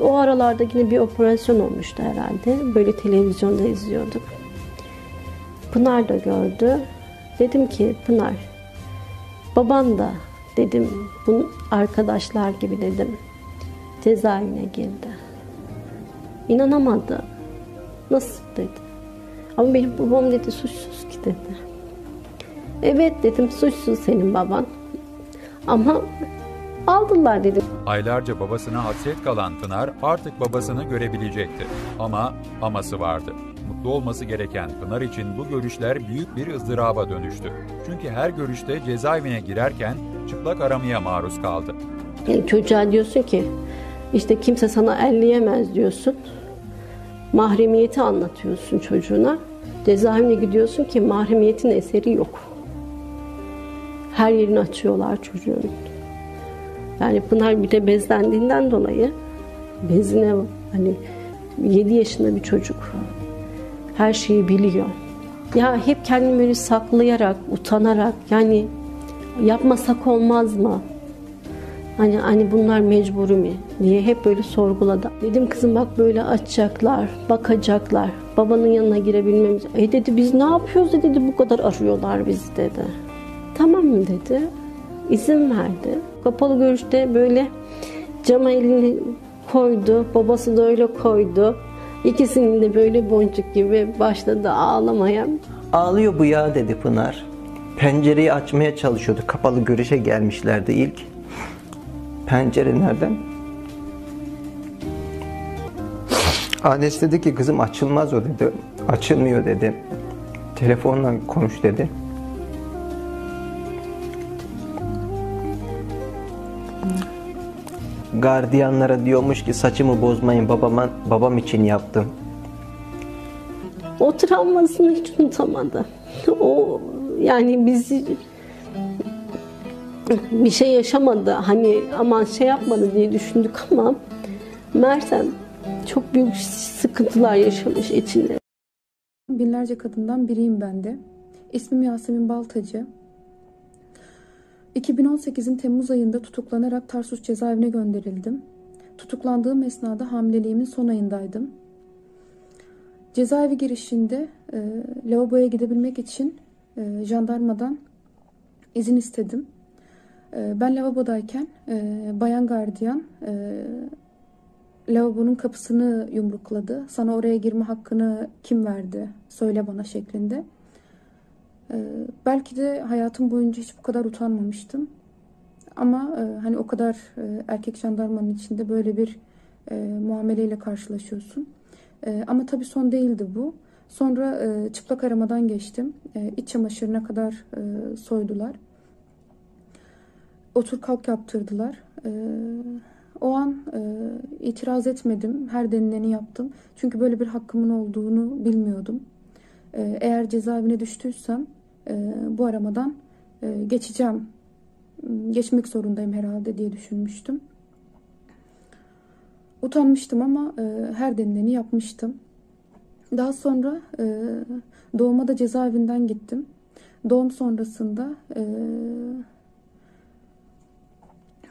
O aralarda yine bir operasyon olmuştu herhalde. Böyle televizyonda izliyorduk. Pınar da gördü. Dedim ki Pınar, baban da dedim bu arkadaşlar gibi dedim cezaevine girdi. İnanamadı. Nasıl dedi. Ama benim babam dedi suçsuz ki dedi. Evet dedim suçsuz senin baban. Ama aldılar dedim. Aylarca babasına hasret kalan Pınar artık babasını görebilecekti. Ama aması vardı. Mutlu olması gereken Pınar için bu görüşler büyük bir ızdıraba dönüştü. Çünkü her görüşte cezaevine girerken çıplak aramaya maruz kaldı. Yani çocuğa diyorsun ki işte kimse sana elleyemez diyorsun. Mahremiyeti anlatıyorsun çocuğuna. Cezaevine gidiyorsun ki mahremiyetin eseri yok. Her yerini açıyorlar çocuğun. Yani Pınar bir de bezlendiğinden dolayı bezine hani 7 yaşında bir çocuk her şeyi biliyor. Ya hep kendimi böyle saklayarak, utanarak yani yapmasak olmaz mı? Hani hani bunlar mecburi mi diye hep böyle sorguladı. Dedim kızım bak böyle açacaklar, bakacaklar. Babanın yanına girebilmemiz. E dedi biz ne yapıyoruz dedi bu kadar arıyorlar bizi dedi. Tamam dedi. İzin verdi. Kapalı görüşte böyle cama elini koydu. Babası da öyle koydu. İkisinin de böyle boncuk gibi başladı ağlamaya. Ağlıyor bu ya dedi Pınar. Pencereyi açmaya çalışıyordu. Kapalı görüşe gelmişlerdi ilk. Pencere nereden? Annesi dedi ki kızım açılmaz o dedi. Açılmıyor dedi. Telefonla konuş dedi. Gardiyanlara diyormuş ki saçımı bozmayın babama, babam için yaptım. O travmasını hiç unutamadı. O yani bizi bir şey yaşamadı hani aman şey yapmadı diye düşündük ama Mersem çok büyük sıkıntılar yaşamış içinde. Binlerce kadından biriyim ben de. İsmim Yasemin Baltacı. 2018'in Temmuz ayında tutuklanarak Tarsus cezaevine gönderildim. Tutuklandığım esnada hamileliğimin son ayındaydım. Cezaevi girişinde e, lavaboya gidebilmek için e, jandarmadan izin istedim. E, ben lavabodayken e, bayan gardiyan e, lavabonun kapısını yumrukladı. Sana oraya girme hakkını kim verdi? Söyle bana şeklinde. Ee, belki de hayatım boyunca hiç bu kadar utanmamıştım. Ama e, hani o kadar e, erkek jandarmanın içinde böyle bir e, muameleyle karşılaşıyorsun. Ama tabii son değildi bu. Sonra çıplak aramadan geçtim. İç çamaşırına kadar soydular. Otur kalk yaptırdılar. O an itiraz etmedim. Her denileni yaptım. Çünkü böyle bir hakkımın olduğunu bilmiyordum. Eğer cezaevine düştüysem e, bu aramadan e, geçeceğim. Geçmek zorundayım herhalde diye düşünmüştüm. Utanmıştım ama e, her denileni yapmıştım. Daha sonra e, doğuma da cezaevinden gittim. Doğum sonrasında e,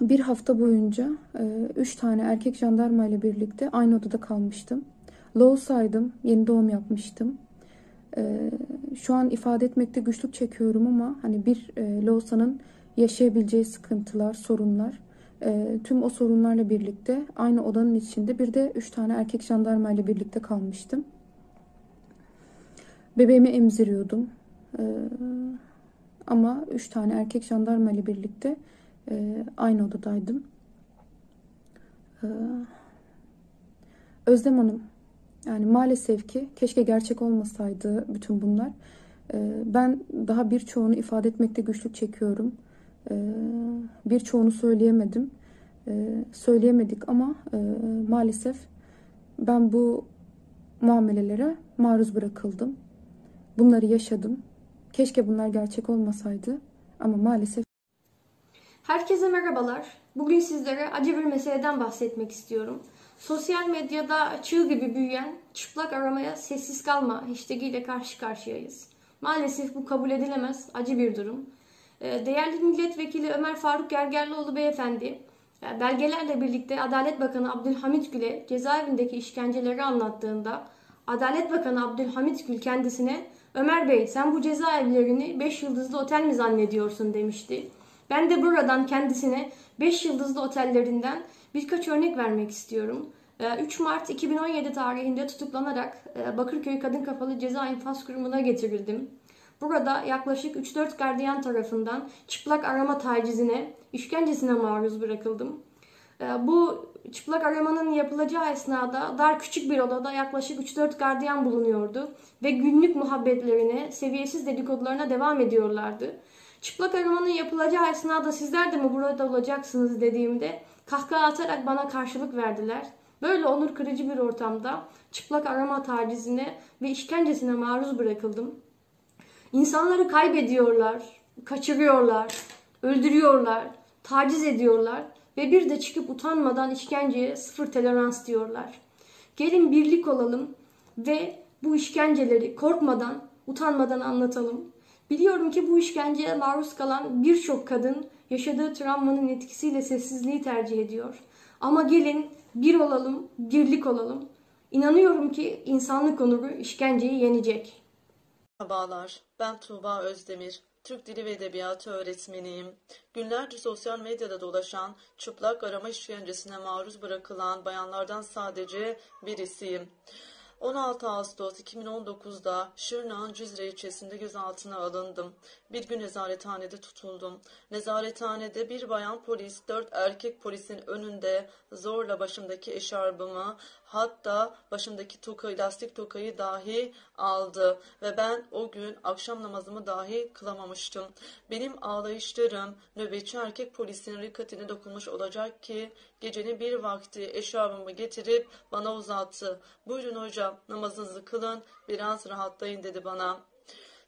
bir hafta boyunca üç tane erkek jandarma ile birlikte aynı odada kalmıştım. Loğusaydım, yeni doğum yapmıştım. E, şu an ifade etmekte güçlük çekiyorum ama hani bir e, Loğusa'nın yaşayabileceği sıkıntılar, sorunlar, e, tüm o sorunlarla birlikte aynı odanın içinde bir de üç tane erkek jandarma ile birlikte kalmıştım. Bebeğimi emziriyordum. E, ama üç tane erkek jandarma ile birlikte e, aynı odadaydım. E, Özlem Hanım, yani maalesef ki keşke gerçek olmasaydı bütün bunlar. E, ben daha birçoğunu ifade etmekte güçlük çekiyorum. E, birçoğunu söyleyemedim. E, söyleyemedik ama e, maalesef ben bu muamelelere maruz bırakıldım. Bunları yaşadım. Keşke bunlar gerçek olmasaydı ama maalesef Herkese merhabalar. Bugün sizlere acı bir meseleden bahsetmek istiyorum. Sosyal medyada çığ gibi büyüyen çıplak aramaya sessiz kalma hashtag ile karşı karşıyayız. Maalesef bu kabul edilemez acı bir durum. Ee, Değerli milletvekili Ömer Faruk Gergerlioğlu beyefendi Yani belgelerle birlikte Adalet Bakanı Abdülhamit Gül'e cezaevindeki işkenceleri anlattığında Adalet Bakanı Abdülhamit Gül kendisine Ömer Bey sen bu cezaevlerini 5 yıldızlı otel mi zannediyorsun demişti. Ben de buradan kendisine 5 yıldızlı otellerinden birkaç örnek vermek istiyorum. 3 Mart 2017 tarihinde tutuklanarak Bakırköy Kadın Kapalı Ceza İnfaz Kurumu'na getirildim. Burada yaklaşık 3-4 gardiyan tarafından çıplak arama tacizine, işkencesine maruz bırakıldım. Bu çıplak aramanın yapılacağı esnada dar küçük bir odada yaklaşık 3-4 gardiyan bulunuyordu ve günlük muhabbetlerine, seviyesiz dedikodularına devam ediyorlardı. Çıplak aramanın yapılacağı esnada sizler de mi burada olacaksınız dediğimde kahkaha atarak bana karşılık verdiler. Böyle onur kırıcı bir ortamda çıplak arama tacizine ve işkencesine maruz bırakıldım. İnsanları kaybediyorlar, kaçırıyorlar, öldürüyorlar, taciz ediyorlar ve bir de çıkıp utanmadan işkenceye sıfır tolerans diyorlar. Gelin birlik olalım ve bu işkenceleri korkmadan, utanmadan anlatalım. Biliyorum ki bu işkenceye maruz kalan birçok kadın yaşadığı travmanın etkisiyle sessizliği tercih ediyor. Ama gelin bir olalım, birlik olalım. İnanıyorum ki insanlık onuru işkenceyi yenecek. Merhabalar, ben Tuğba Özdemir. Türk Dili ve Edebiyatı öğretmeniyim. Günlerce sosyal medyada dolaşan, çıplak arama işkencesine maruz bırakılan bayanlardan sadece birisiyim. 16 Ağustos 2019'da Şırnak'ın Cizre ilçesinde gözaltına alındım. Bir gün nezarethanede tutuldum. Nezarethanede bir bayan polis, dört erkek polisin önünde zorla başımdaki eşarbımı, hatta başımdaki tokayı, lastik tokayı dahi aldı. Ve ben o gün akşam namazımı dahi kılamamıştım. Benim ağlayışlarım nöbetçi erkek polisin rikkatine dokunmuş olacak ki gecenin bir vakti eşarbımı getirip bana uzattı. Buyurun hocam namazınızı kılın biraz rahatlayın dedi bana.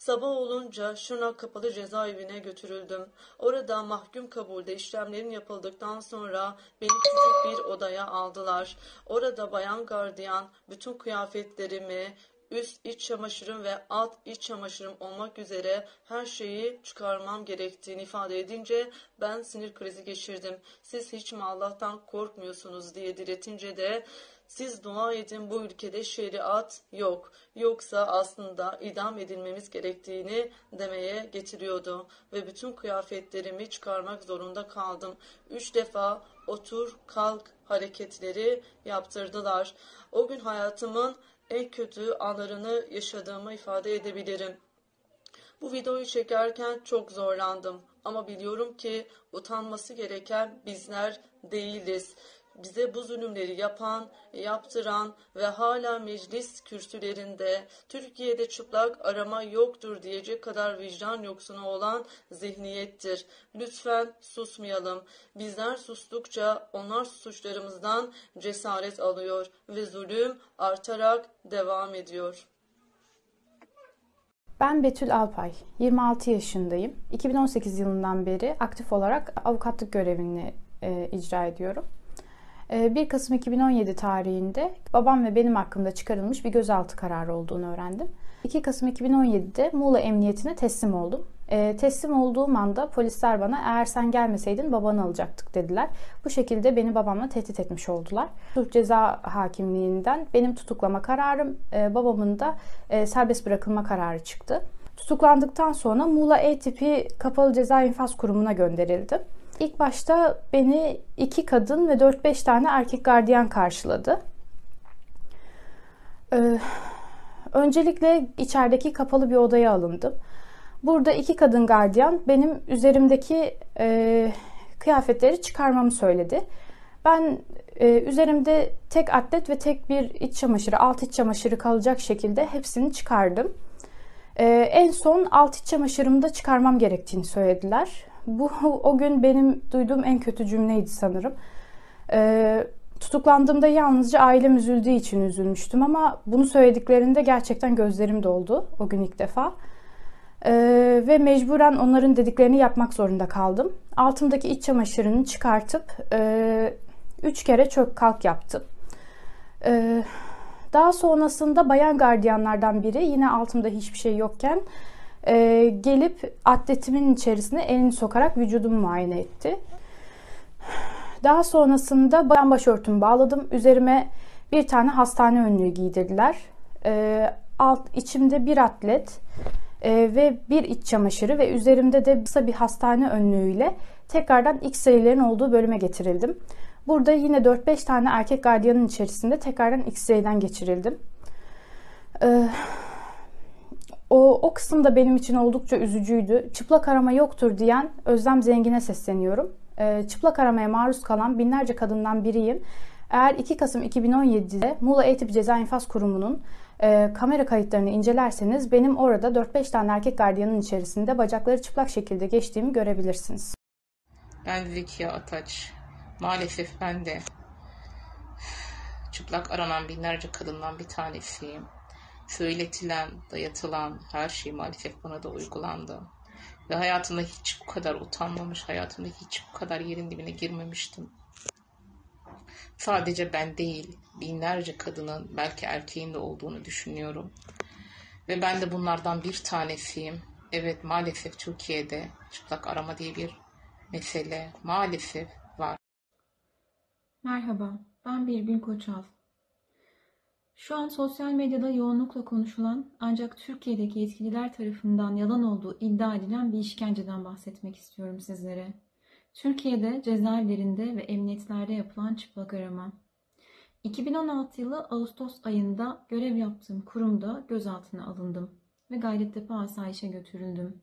Sabah olunca Şırnak Kapalı Cezaevine götürüldüm. Orada mahkum kabulde işlemlerim yapıldıktan sonra beni küçük bir odaya aldılar. Orada bayan gardiyan bütün kıyafetlerimi, üst iç çamaşırım ve alt iç çamaşırım olmak üzere her şeyi çıkarmam gerektiğini ifade edince ben sinir krizi geçirdim. Siz hiç mi Allah'tan korkmuyorsunuz diye diretince de siz dua edin bu ülkede şeriat yok. Yoksa aslında idam edilmemiz gerektiğini demeye getiriyordu. Ve bütün kıyafetlerimi çıkarmak zorunda kaldım. Üç defa otur kalk hareketleri yaptırdılar. O gün hayatımın en kötü anlarını yaşadığımı ifade edebilirim. Bu videoyu çekerken çok zorlandım ama biliyorum ki utanması gereken bizler değiliz bize bu zulümleri yapan, yaptıran ve hala meclis kürsülerinde Türkiye'de çıplak arama yoktur diyecek kadar vicdan yoksunu olan zihniyettir. Lütfen susmayalım. Bizler sustukça onlar suçlarımızdan cesaret alıyor ve zulüm artarak devam ediyor. Ben Betül Alpay, 26 yaşındayım. 2018 yılından beri aktif olarak avukatlık görevini e, icra ediyorum. 1 ee, Kasım 2017 tarihinde babam ve benim hakkımda çıkarılmış bir gözaltı kararı olduğunu öğrendim. 2 Kasım 2017'de Muğla Emniyetine teslim oldum. E, teslim olduğum anda polisler bana eğer sen gelmeseydin babanı alacaktık dediler. Bu şekilde beni babamla tehdit etmiş oldular. Suç ceza hakimliğinden benim tutuklama kararım, e, babamın da e, serbest bırakılma kararı çıktı. Tutuklandıktan sonra Muğla E tipi kapalı ceza infaz kurumuna gönderildim. İlk başta beni iki kadın ve 4-5 tane erkek gardiyan karşıladı. Ee, öncelikle içerideki kapalı bir odaya alındım. Burada iki kadın gardiyan benim üzerimdeki e, kıyafetleri çıkarmamı söyledi. Ben e, üzerimde tek atlet ve tek bir iç çamaşırı, alt iç çamaşırı kalacak şekilde hepsini çıkardım. E, en son alt iç çamaşırımı da çıkarmam gerektiğini söylediler. Bu o gün benim duyduğum en kötü cümleydi sanırım. Ee, tutuklandığımda yalnızca ailem üzüldüğü için üzülmüştüm ama bunu söylediklerinde gerçekten gözlerim doldu o gün ilk defa. Ee, ve mecburen onların dediklerini yapmak zorunda kaldım. Altımdaki iç çamaşırını çıkartıp e, üç kere çök kalk yaptım. Ee, daha sonrasında bayan gardiyanlardan biri yine altımda hiçbir şey yokken e, gelip atletimin içerisine elini sokarak vücudumu muayene etti. Daha sonrasında ben başörtümü bağladım. Üzerime bir tane hastane önlüğü giydirdiler. E, alt içimde bir atlet e, ve bir iç çamaşırı ve üzerimde de kısa bir hastane önlüğüyle tekrardan X-ray'lerin olduğu bölüme getirildim. Burada yine 4-5 tane erkek gardiyanın içerisinde tekrardan X-ray'den geçirildim. Ee, o, o kısım da benim için oldukça üzücüydü. Çıplak arama yoktur diyen Özlem Zengin'e sesleniyorum. Ee, çıplak aramaya maruz kalan binlerce kadından biriyim. Eğer 2 Kasım 2017'de Muğla Eğitim Ceza İnfaz Kurumu'nun e, kamera kayıtlarını incelerseniz benim orada 4-5 tane erkek gardiyanın içerisinde bacakları çıplak şekilde geçtiğimi görebilirsiniz. Ben Zekiye Ataç. Maalesef ben de çıplak aranan binlerce kadından bir tanesiyim. Söyletilen, dayatılan her şey maalesef bana da uygulandı. Ve hayatımda hiç bu kadar utanmamış, hayatımda hiç bu kadar yerin dibine girmemiştim. Sadece ben değil, binlerce kadının, belki erkeğin de olduğunu düşünüyorum. Ve ben de bunlardan bir tanesiyim. Evet maalesef Türkiye'de çıplak arama diye bir mesele maalesef var. Merhaba, ben Birbil Koçal. Şu an sosyal medyada yoğunlukla konuşulan ancak Türkiye'deki yetkililer tarafından yalan olduğu iddia edilen bir işkenceden bahsetmek istiyorum sizlere. Türkiye'de cezaevlerinde ve emniyetlerde yapılan çıplak arama. 2016 yılı Ağustos ayında görev yaptığım kurumda gözaltına alındım ve Gayrettepe Asayiş'e götürüldüm.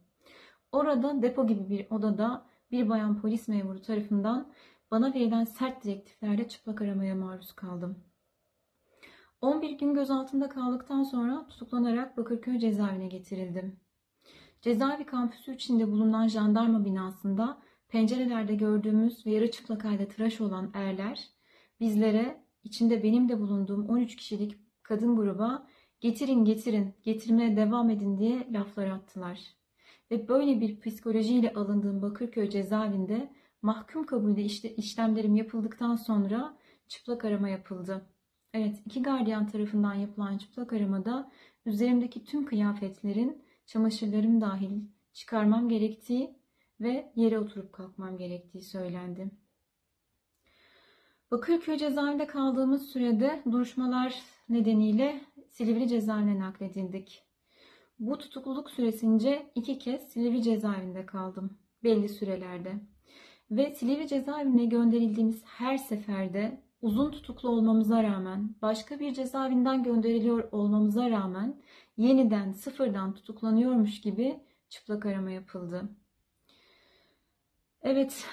Orada depo gibi bir odada bir bayan polis memuru tarafından bana verilen sert direktiflerle çıplak aramaya maruz kaldım. 11 gün gözaltında kaldıktan sonra tutuklanarak Bakırköy cezaevine getirildim. Cezaevi kampüsü içinde bulunan jandarma binasında pencerelerde gördüğümüz ve yarı çıplak halde tıraş olan erler bizlere içinde benim de bulunduğum 13 kişilik kadın gruba getirin getirin getirmeye devam edin diye laflar attılar. Ve böyle bir psikolojiyle alındığım Bakırköy cezaevinde mahkum kabulde işte işlemlerim yapıldıktan sonra çıplak arama yapıldı. Evet, iki gardiyan tarafından yapılan çıplak aramada üzerimdeki tüm kıyafetlerin, çamaşırlarım dahil çıkarmam gerektiği ve yere oturup kalkmam gerektiği söylendi. Bakırköy cezaevinde kaldığımız sürede duruşmalar nedeniyle Silivri cezaevine nakledildik. Bu tutukluluk süresince iki kez Silivri cezaevinde kaldım. Belli sürelerde. Ve Silivri cezaevine gönderildiğimiz her seferde uzun tutuklu olmamıza rağmen, başka bir cezaevinden gönderiliyor olmamıza rağmen yeniden sıfırdan tutuklanıyormuş gibi çıplak arama yapıldı. Evet,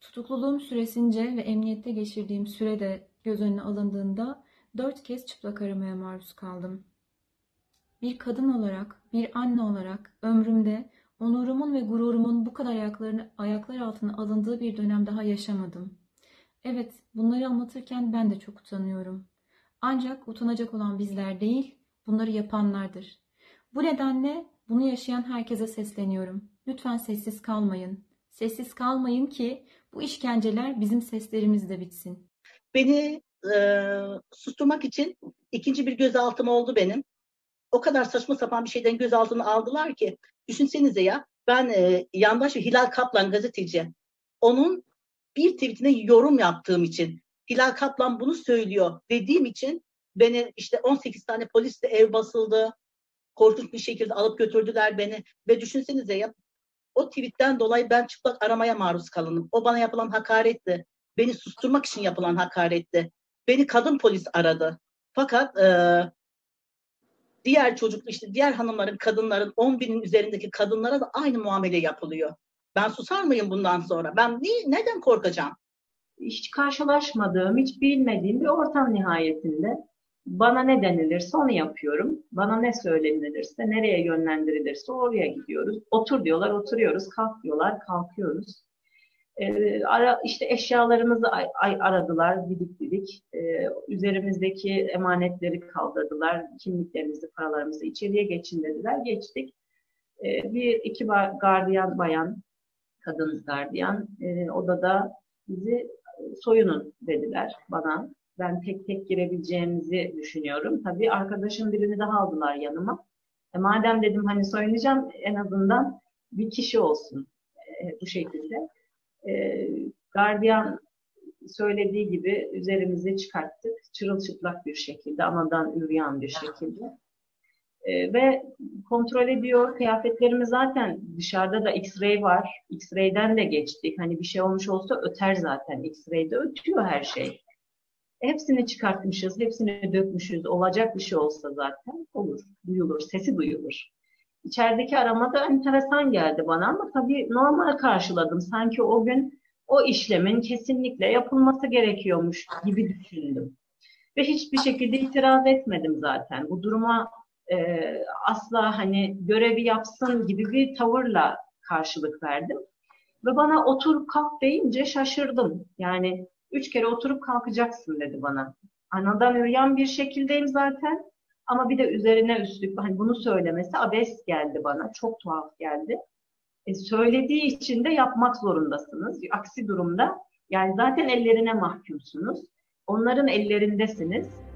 tutukluluğum süresince ve emniyette geçirdiğim sürede göz önüne alındığında dört kez çıplak aramaya maruz kaldım. Bir kadın olarak, bir anne olarak ömrümde onurumun ve gururumun bu kadar ayaklarını, ayaklar altına alındığı bir dönem daha yaşamadım. Evet, bunları anlatırken ben de çok utanıyorum. Ancak utanacak olan bizler değil, bunları yapanlardır. Bu nedenle bunu yaşayan herkese sesleniyorum. Lütfen sessiz kalmayın. Sessiz kalmayın ki bu işkenceler bizim seslerimizle bitsin. Beni e, susturmak için ikinci bir gözaltım oldu benim. O kadar saçma sapan bir şeyden gözaltını aldılar ki. Düşünsenize ya ben e, yandaş Hilal Kaplan gazeteci. Onun bir tweetine yorum yaptığım için Hilal Kaplan bunu söylüyor dediğim için beni işte 18 tane polisle ev basıldı. Korkunç bir şekilde alıp götürdüler beni. Ve düşünsenize ya o tweetten dolayı ben çıplak aramaya maruz kalındım. O bana yapılan hakaretti. Beni susturmak için yapılan hakaretti. Beni kadın polis aradı. Fakat e, diğer çocuk işte diğer hanımların, kadınların 10 binin üzerindeki kadınlara da aynı muamele yapılıyor. Ben susar mıyım bundan sonra? Ben ni, neden korkacağım? Hiç karşılaşmadığım, hiç bilmediğim bir ortam nihayetinde. Bana ne denilirse onu yapıyorum. Bana ne söylenilirse, nereye yönlendirilirse oraya gidiyoruz. Otur diyorlar, oturuyoruz. Kalk diyorlar, kalkıyoruz. Ee, ara, işte eşyalarımızı ay, ay, aradılar, didik didik. Ee, üzerimizdeki emanetleri kaldırdılar. Kimliklerimizi, paralarımızı içeriye geçin dediler. Geçtik. Ee, bir iki gardiyan bayan kadın gardiyan e, odada bizi soyunun dediler bana. Ben tek tek girebileceğimizi düşünüyorum. Tabii arkadaşım birini daha aldılar yanıma. E, madem dedim hani soyunacağım en azından bir kişi olsun e, bu şekilde. E, gardiyan söylediği gibi üzerimizi çıkarttık. Çırılçıplak bir şekilde, anadan üryan bir şekilde. E, ve kontrol ediyor. Kıyafetlerimiz zaten dışarıda da X-ray var. X-ray'den de geçtik. Hani bir şey olmuş olsa öter zaten. X-ray'de ötüyor her şey. Hepsini çıkartmışız, hepsini dökmüşüz. Olacak bir şey olsa zaten olur, duyulur, sesi duyulur. İçerideki arama da enteresan geldi bana ama tabii normal karşıladım. Sanki o gün o işlemin kesinlikle yapılması gerekiyormuş gibi düşündüm. Ve hiçbir şekilde itiraz etmedim zaten. Bu duruma e, asla hani görevi yapsın gibi bir tavırla karşılık verdim. Ve bana otur kalk deyince şaşırdım. Yani üç kere oturup kalkacaksın dedi bana. Anadan üreyen bir şekildeyim zaten. Ama bir de üzerine üstlük hani bunu söylemesi abes geldi bana. Çok tuhaf geldi. E, söylediği için de yapmak zorundasınız. Aksi durumda yani zaten ellerine mahkumsunuz. Onların ellerindesiniz.